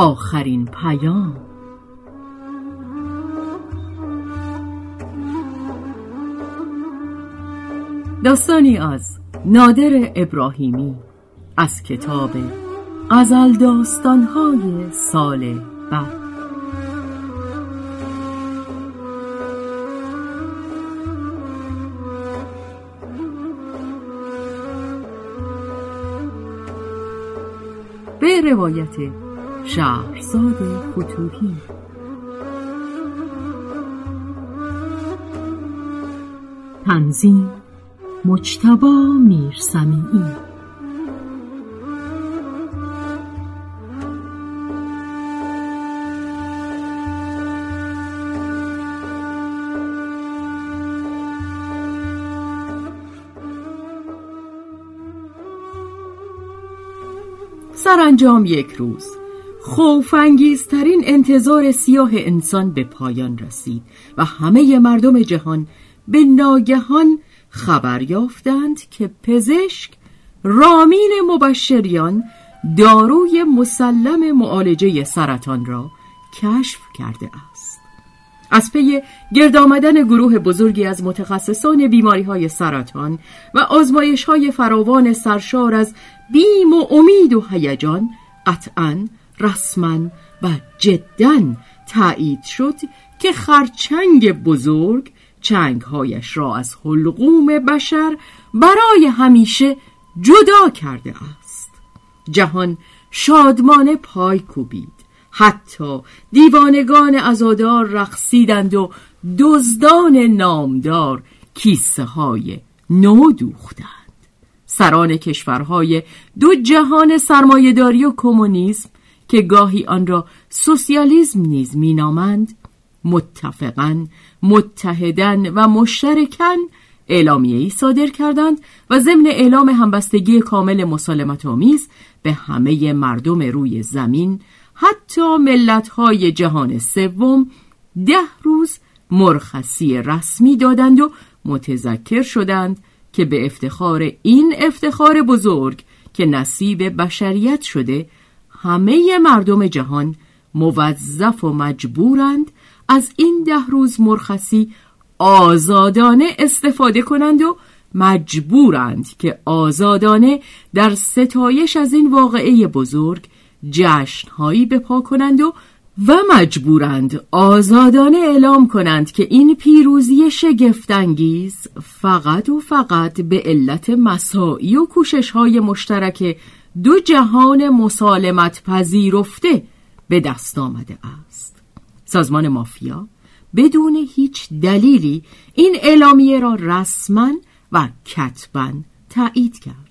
آخرین پیام. داستانی از نادر ابراهیمی از کتاب غزل داستانهای سال بعد. به روایت شهرزاد فتوهی. تنظیم مجتبا میرسمیعی. سرانجام یک روز. خوفانگیزترین انتظار سیاه انسان به پایان رسید و همه مردم جهان به ناگهان خبر یافتند که پزشک رامین مبشریان داروی مسلم معالجه سرطان را کشف کرده است. از پی گرد آمدن گروه بزرگی از متخصصان بیماری های سرطان و آزمایش های فراوان سرشار از بیم و امید و هیجان قطعا رسما و جدا تایید شد که خرچنگ بزرگ چنگهایش را از حلقوم بشر برای همیشه جدا کرده است. جهان شادمانه پای کوبید. حتی دیوانگان ازادار رقصیدند و دزدان نامدار کیسه های نو دوختند. سران کشورهای دو جهان سرمایهداری و کمونیسم که گاهی آن را سوسیالیسم نیز مینامند متفقا متحدن و مشترکن اعلامیه ای صادر کردند و ضمن اعلام همبستگی کامل مسالمت آمیز به همه مردم روی زمین حتی ملت‌های جهان سوم ده روز مرخصی رسمی دادند و متذکر شدند که به افتخار این افتخار بزرگ که نصیب بشریت شده همه مردم جهان موظف و مجبورند از این ده روز مرخصی آزادانه استفاده کنند و مجبورند که آزادانه در ستایش از این واقعه بزرگ جشنهایی بپا کنند و و مجبورند آزادانه اعلام کنند که این پیروزی شگفتانگیز فقط و فقط به علت مساعی و کوشش های مشترک دو جهان مسالمت پذیرفته به دست آمده است. سازمان مافیا بدون هیچ دلیلی این اعلامیه را رسما و کتبا تایید کرد.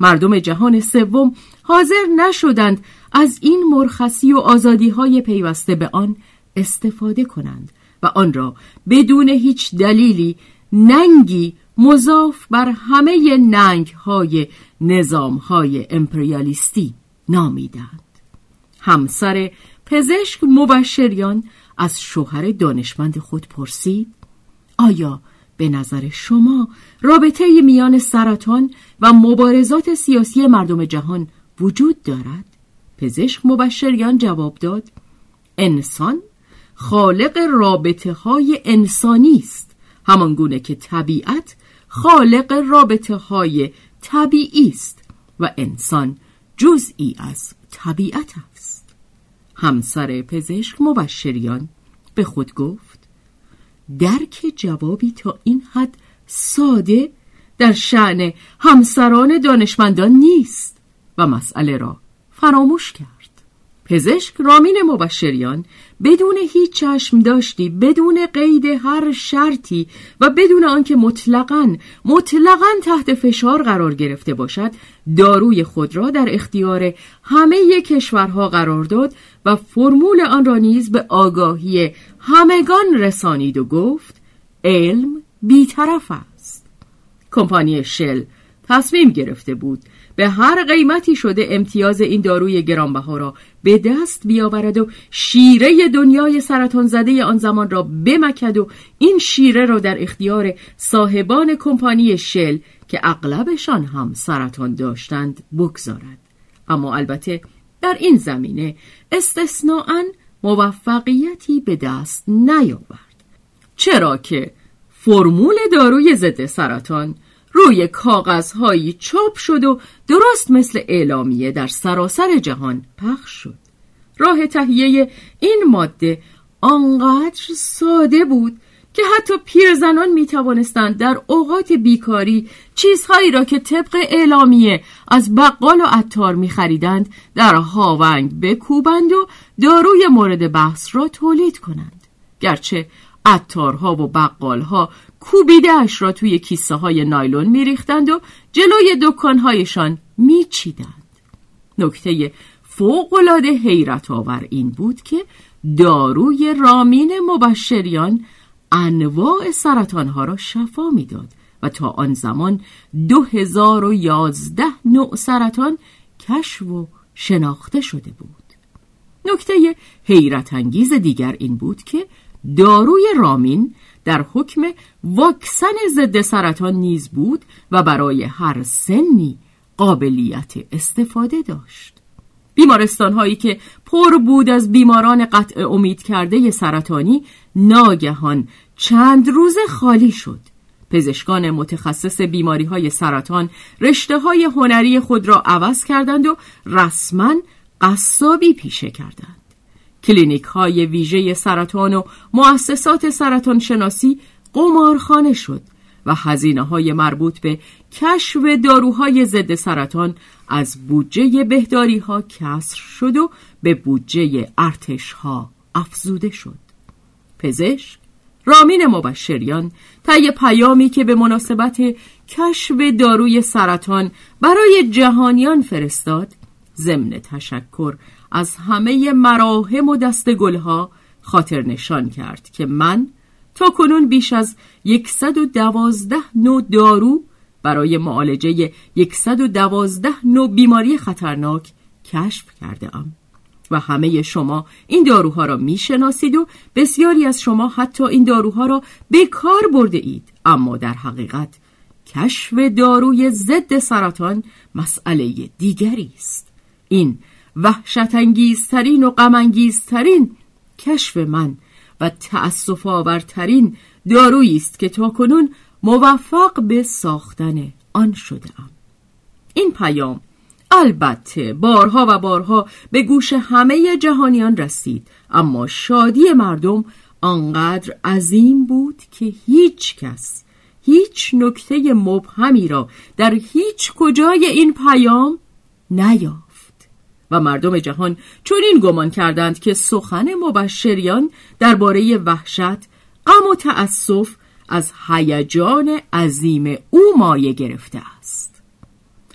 مردم جهان سوم حاضر نشدند از این مرخصی و آزادی های پیوسته به آن استفاده کنند و آن را بدون هیچ دلیلی ننگی مضاف بر همه ننگ های نظام های امپریالیستی نامیدند همسر پزشک مبشریان از شوهر دانشمند خود پرسید آیا به نظر شما رابطه میان سرطان و مبارزات سیاسی مردم جهان وجود دارد؟ پزشک مبشریان جواب داد انسان خالق رابطه های انسانی است همان گونه که طبیعت خالق رابطه های طبیعی است و انسان جزئی از طبیعت است. همسر پزشک مبشریان به خود گفت درک جوابی تا این حد ساده در شعن همسران دانشمندان نیست و مسئله را فراموش کرد. پزشک رامین مبشریان بدون هیچ چشم داشتی بدون قید هر شرطی و بدون آنکه مطلقا مطلقا تحت فشار قرار گرفته باشد داروی خود را در اختیار همه کشورها قرار داد و فرمول آن را نیز به آگاهی همگان رسانید و گفت علم بیطرف است. کمپانی شل تصمیم گرفته بود به هر قیمتی شده امتیاز این داروی گرانبها را به دست بیاورد و شیره دنیای سرطان زده آن زمان را بمکد و این شیره را در اختیار صاحبان کمپانی شل که اغلبشان هم سرطان داشتند بگذارد. اما البته در این زمینه استثناعا موفقیتی به دست نیاورد. چرا که فرمول داروی ضد سرطان روی کاغذهایی چاپ شد و درست مثل اعلامیه در سراسر جهان پخش شد. راه تهیه این ماده آنقدر ساده بود که حتی پیرزنان می توانستند در اوقات بیکاری چیزهایی را که طبق اعلامیه از بقال و عطار می خریدند در هاونگ بکوبند و داروی مورد بحث را تولید کنند. گرچه عطارها و بقالها کوبیدهش را توی کیسه های نایلون می ریختند و جلوی دکانهایشان می چیدند. نکته فوقلاده حیرت آور این بود که داروی رامین مبشریان انواع سرطانها را شفا می‌داد و تا آن زمان دو هزار و یازده نوع سرطان کشف و شناخته شده بود نکته حیرت انگیز دیگر این بود که داروی رامین در حکم واکسن ضد سرطان نیز بود و برای هر سنی قابلیت استفاده داشت. بیمارستان هایی که پر بود از بیماران قطع امید کرده سرطانی ناگهان چند روز خالی شد. پزشکان متخصص بیماری های سرطان رشته های هنری خود را عوض کردند و رسما قصابی پیشه کردند. کلینیک های ویژه سرطان و مؤسسات سرطان شناسی قمارخانه شد و هزینه های مربوط به کشف داروهای ضد سرطان از بودجه بهداری ها کسر شد و به بودجه ارتش ها افزوده شد. پزشک رامین مبشریان طی پیامی که به مناسبت کشف داروی سرطان برای جهانیان فرستاد ضمن تشکر از همه مراهم و دست گلها خاطر نشان کرد که من تا کنون بیش از 112 نوع دارو برای معالجه 112 نوع بیماری خطرناک کشف کرده ام. و همه شما این داروها را می‌شناسید و بسیاری از شما حتی این داروها را به کار برده اید. اما در حقیقت کشف داروی ضد سرطان مسئله دیگری است. این وحشت انگیزترین و غم کشف من و تأسف آورترین دارویی است که تاکنون موفق به ساختن آن شده ام. این پیام البته بارها و بارها به گوش همه جهانیان رسید اما شادی مردم آنقدر عظیم بود که هیچ کس هیچ نکته مبهمی را در هیچ کجای این پیام نیافت و مردم جهان چون این گمان کردند که سخن مبشریان درباره وحشت غم و تأسف از هیجان عظیم او مایه گرفته است.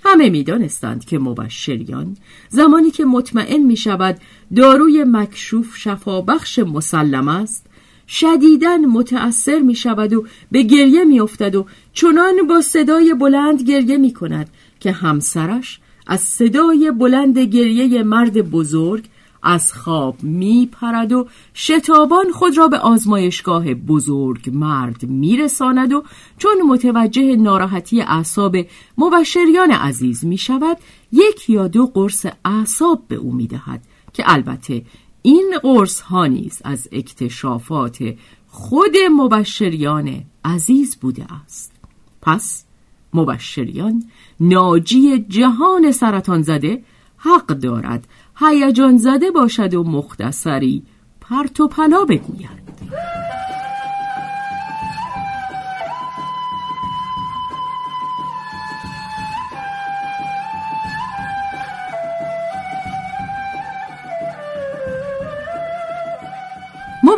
همه می‌دانستند که مبشریان زمانی که مطمئن می شود داروی مکشوف شفابخش مسلم است شدیداً متأثر می شود و به گریه می افتد و چنان با صدای بلند گریه می کند که همسرش از صدای بلند گریه مرد بزرگ از خواب می پرد و شتابان خود را به آزمایشگاه بزرگ مرد می رساند و چون متوجه ناراحتی اعصاب مبشریان عزیز می شود یک یا دو قرص اعصاب به او می دهد که البته این قرص ها نیز از اکتشافات خود مبشریان عزیز بوده است. پس مبشریان ناجی جهان سرطان زده حق دارد. هیجان زده باشد و مختصری پرت و پلا بگوید.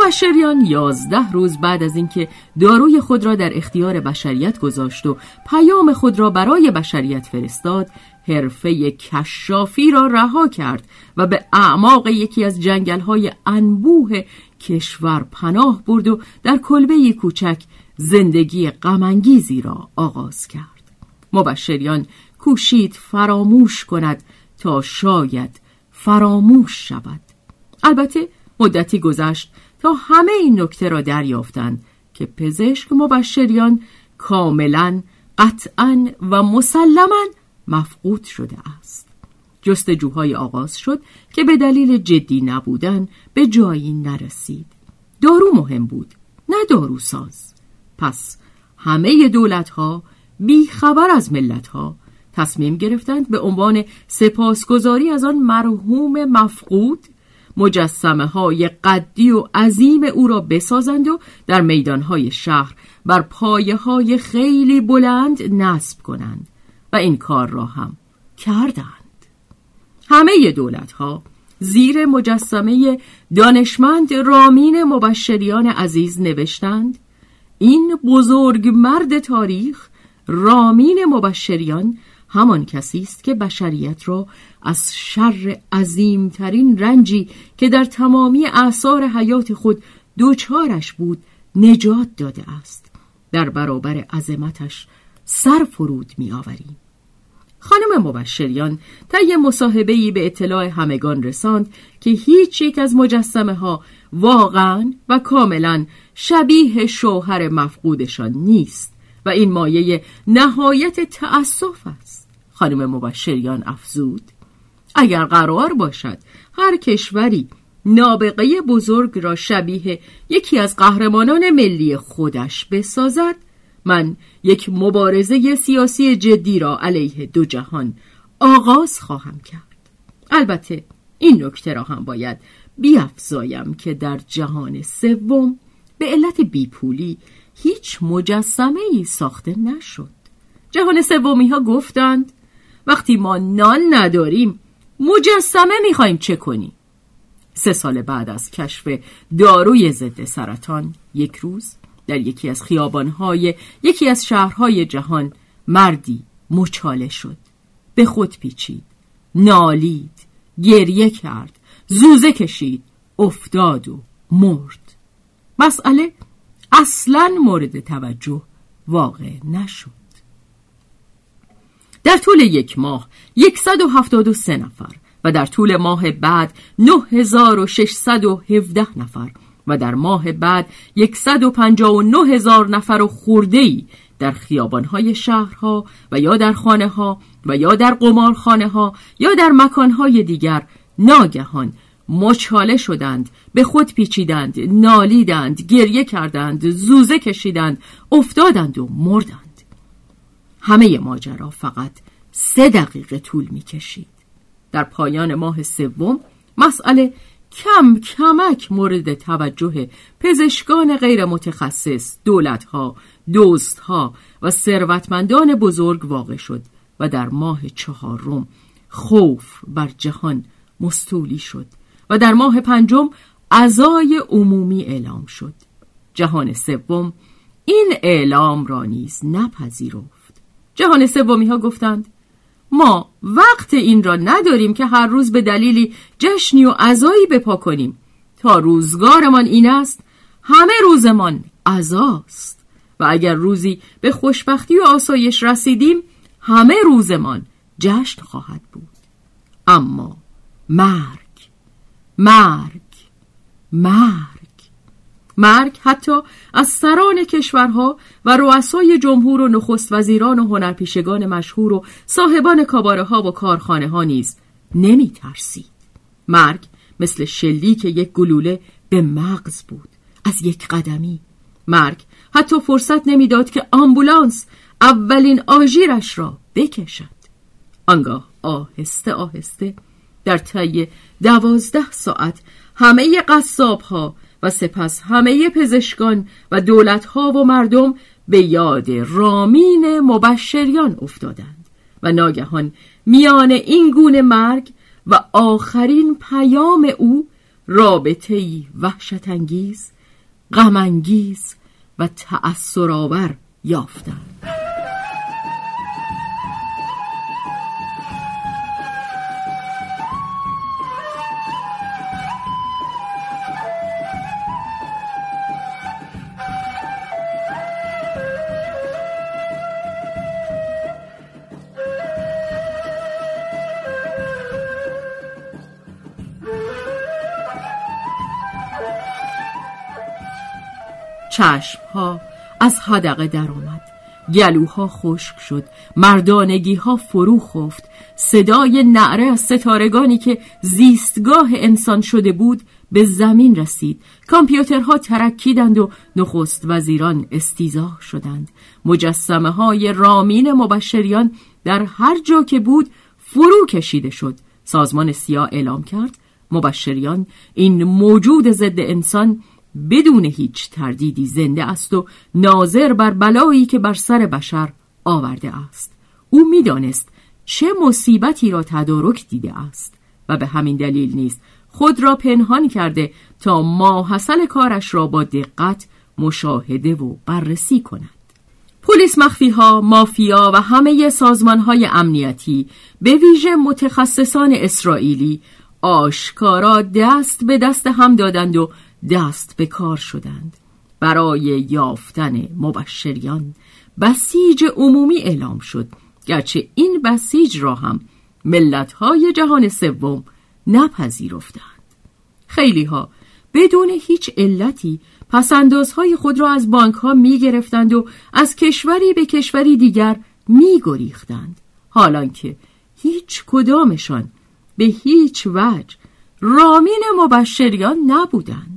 مبشریان یازده روز بعد از اینکه داروی خود را در اختیار بشریت گذاشت و پیام خود را برای بشریت فرستاد حرفه کشافی را رها کرد و به اعماق یکی از جنگلهای انبوه کشور پناه برد و در کلبه کوچک زندگی غمانگیزی را آغاز کرد. مبشریان کوشید فراموش کند تا شاید فراموش شود. البته مدتی گذشت تا همه این نکته را دریافتند که پزشک مبشریان کاملا قطعا و مسلما مفقود شده است. جستجوهای آغاز شد که به دلیل جدی نبودن به جایی نرسید. دارو مهم بود نه دارو ساز پس همه دولت ها بی خبر از ملت ها تصمیم گرفتند به عنوان سپاسگزاری از آن مرحوم مفقود مجسمه های قدی و عظیم او را بسازند و در میدان های شهر بر پایه های خیلی بلند نصب کنند و این کار را هم کردند. همه دولت ها زیر مجسمه دانشمند رامین مبشریان عزیز نوشتند این بزرگ مرد تاریخ رامین مبشریان همان کسی است که بشریت را از شر عظیمترین رنجی که در تمامی اعثار حیات خود دوچارش بود نجات داده است. در برابر عظمتش سر فرود می آوریم خانم مبشریان طی مصاحبه‌ای به اطلاع همگان رساند که هیچ یک از مجسمه ها واقعا و کاملا شبیه شوهر مفقودشان نیست و این مایه نهایت تأسف است. خانم مبشریان افزود. اگر قرار باشد هر کشوری نابغه بزرگ را شبیه یکی از قهرمانان ملی خودش بسازد من یک مبارزه سیاسی جدی را علیه دو جهان آغاز خواهم کرد. البته این نکته را هم باید بیافزایم که در جهان سوم به علت بیپولی هیچ مجسمه ای ساخته نشد. جهان سومی ها گفتند وقتی ما نان نداریم مجسمه می‌خوایم چه کنیم؟ سه سال بعد از کشف داروی ضد سرطان یک روز در یکی از خیابانهای یکی از شهرهای جهان مردی مچاله شد. به خود پیچید نالید گریه کرد زوزه کشید افتاد و مرد. مسئله اصلا مورد توجه واقع نشد. در طول یک ماه 173 نفر و در طول ماه بعد 9617 نفر و در ماه بعد 159 هزار نفر و خورده در خیابانهای شهرها و یا در خانه ها و یا در قمارخانه ها یا در مکانهای دیگر ناگهان مچاله شدند به خود پیچیدند نالیدند گریه کردند زوزه کشیدند افتادند و مردند. همه ماجرا فقط سه دقیقه طول می کشید در پایان ماه سوم مسئله کم کمک مورد توجه پزشکان غیر متخصص دولتها دوستها و ثروتمندان بزرگ واقع شد و در ماه چهارم خوف بر جهان مستولی شد و در ماه پنجم عزای عمومی اعلام شد. جهان سوم این اعلام را نیز نپذیرفت. جهان سومی ها گفتند ما وقت این را نداریم که هر روز به دلیلی جشنی و عزایی بپا کنیم. تا روزگارمان این است همه روزمان عزاست. و اگر روزی به خوشبختی و آسایش رسیدیم همه روزمان جشن خواهد بود. اما مرگ مرگ مرگ. مرگ حتی از سران کشورها و رؤسای جمهور و نخست وزیران و هنرپیشگان مشهور و صاحبان کاباره ها و کارخانه ها نیز نمی ترسید. مرگ مثل شلیک یک گلوله به مغز بود از یک قدمی مرگ حتی فرصت نمی‌داد که آمبولانس اولین آژیرش را بکشد آنگاه آهسته آهسته در طی دوازده ساعت همه قصاب ها و سپس همه پزشکان و دولت ها و مردم به یاد رامین مبشریان افتادند و ناگهان میان این گونه مرگ و آخرین پیام او رابطه وحشت انگیز و تأثرآور یافتند. چشم ها از حدقه در آمد. گلوها خشک شد. مردانگی ها فرو خفت. صدای نعره از ستارگانی که زیستگاه انسان شده بود به زمین رسید. کامپیوترها ترکیدند و نخست وزیران استیزاه شدند. مجسمه های رامین مبشریان در هر جا که بود فرو کشیده شد. سازمان سیا اعلام کرد. مبشریان این موجود ضد انسان بدون هیچ تردیدی زنده است و ناظر بر بلایی که بر سر بشر آورده است. او می‌دانست چه مصیبتی را تدارک دیده است و به همین دلیل نیست خود را پنهان کرده تا ماحصل کارش را با دقت مشاهده و بررسی کند. پلیس مخفی ها، مافیا و همه سازمان های امنیتی به ویژه متخصصان اسرائیلی آشکارا دست به دست هم دادند و دست به کار شدند. برای یافتن مبشریان بسیج عمومی اعلام شد گرچه این بسیج را هم ملتهای جهان سوم نپذیرفتند. خیلی ها بدون هیچ علتی پسندازهای خود را از بانک ها می گرفتند و از کشوری به کشوری دیگر می گریختند حالان که هیچ کدامشان به هیچ وجه رامین مبشریان نبودند.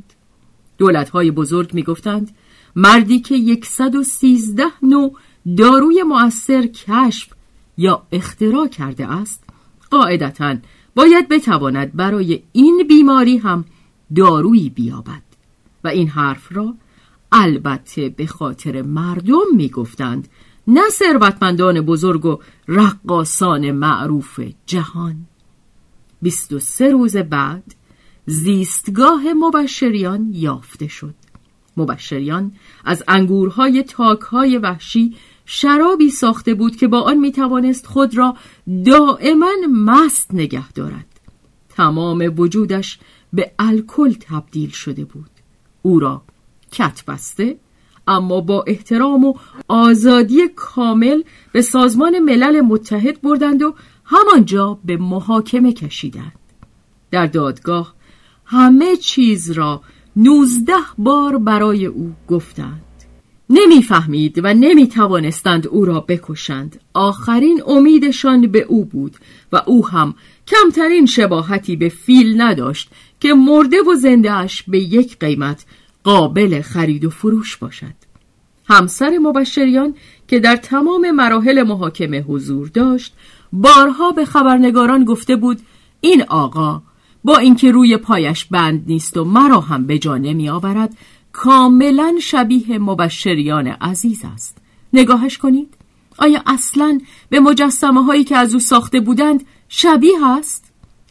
های بزرگ می گفتند مردی که 113 نوع داروی مؤثر کشف یا اختراع کرده است قاعدتا باید بتواند برای این بیماری هم دارویی بیابد. و این حرف را البته به خاطر مردم می‌گفتند نه ثروتمندان بزرگ و رقاسان معروف جهان. 23 روز بعد زیستگاه مبشریان یافته شد. مبشریان از انگورهای تاکهای وحشی شرابی ساخته بود که با آن می توانست خود را دائما مست نگه دارد. تمام وجودش به الکل تبدیل شده بود. او را کت بسته اما با احترام و آزادی کامل به سازمان ملل متحد بردند و همانجا به محاکمه کشیدند. در دادگاه همه چیز را نوزده بار برای او گفتند. نمی‌فهمید و نمی توانستند او را بکشند. آخرین امیدشان به او بود و او هم کمترین شباهتی به فیل نداشت که مرده و زندهش به یک قیمت قابل خرید و فروش باشد. همسر مبشریان که در تمام مراحل محاکمه حضور داشت بارها به خبرنگاران گفته بود این آقا با اینکه روی پایش بند نیست و مرا هم به جا نمی آورد کاملا شبیه مبشریان عزیز است. نگاهش کنید. آیا اصلا به مجسمه هایی که از او ساخته بودند شبیه است؟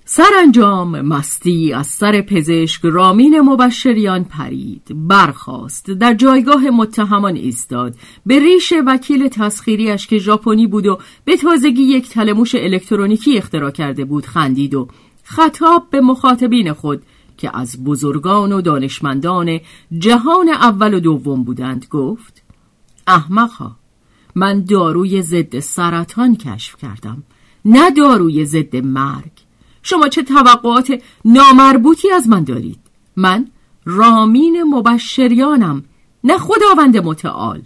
سرانجام مستی از سر پزشک رامین مبشریان پرید. برخاست. در جایگاه متهمان ایستاد. به ریش وکیل تسخیریش که ژاپنی بود و به تازگی یک تلموش الکترونیکی اختراع کرده بود خندید و خطاب به مخاطبین خود که از بزرگان و دانشمندان جهان اول و دوم بودند گفت احمقها من داروی ضد سرطان کشف کردم نه داروی ضد مرگ. شما چه توقعات نامربوطی از من دارید؟ من رامین مبشریانم نه خداوند متعال.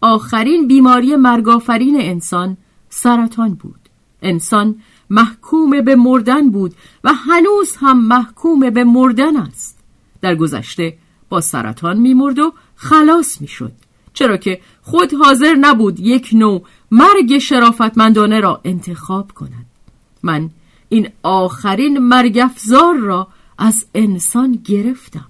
آخرین بیماری مرگافرین انسان سرطان بود. انسان محکوم به مردن بود و هنوز هم محکوم به مردن است. در گذشته با سرطان میمرد و خلاص می‌شد. چرا که خود حاضر نبود یک نوع مرگ شرافتمندانه را انتخاب کند. من این آخرین مرگ افزار را از انسان گرفتم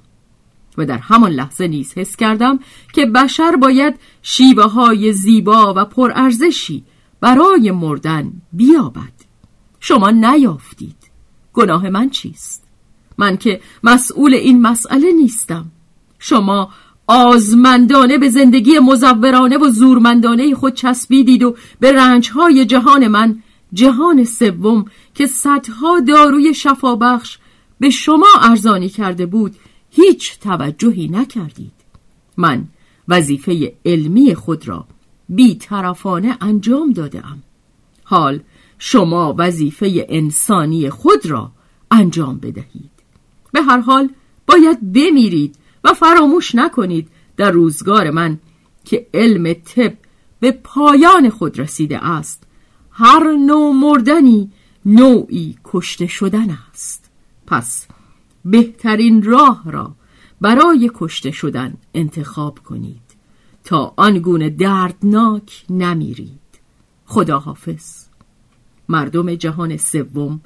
و در همان لحظه نیز حس کردم که بشر باید شیوه های زیبا و پرارزشی برای مردن بیابد. شما نیافتید. گناه من چیست؟ من که مسئول این مسئله نیستم. شما آزمندانه به زندگی مزورانه و زورمندانه خود چسبیدید و به رنجهای جهان من جهان سوم که صدها داروی شفابخش به شما ارزانی کرده بود هیچ توجهی نکردید. من وظیفه علمی خود را بیطرفانه انجام دادم حال شما وظیفه انسانی خود را انجام بدهید. به هر حال باید بمیرید و فراموش نکنید در روزگار من که علم طب به پایان خود رسیده است. هر نوع مردنی نوعی کشته شدن است. پس بهترین راه را برای کشته شدن انتخاب کنید. تا آنگونه دردناک نمیرید. خداحافظ. مردم جهان سوم.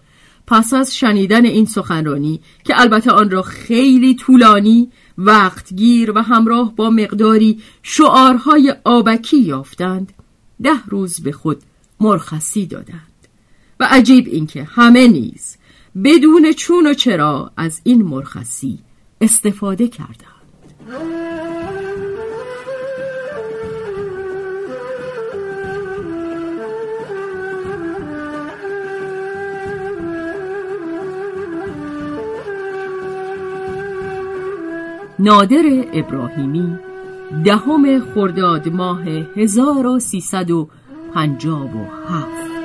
پس از شنیدن این سخنرانی که البته آن را خیلی طولانی وقتگیر و همراه با مقداری شعارهای آبکی یافتند ده روز به خود مرخصی دادند. و عجیب اینکه همه نیز بدون چون و چرا از این مرخصی استفاده کردند. نادر ابراهیمی دهم خرداد ماه 1357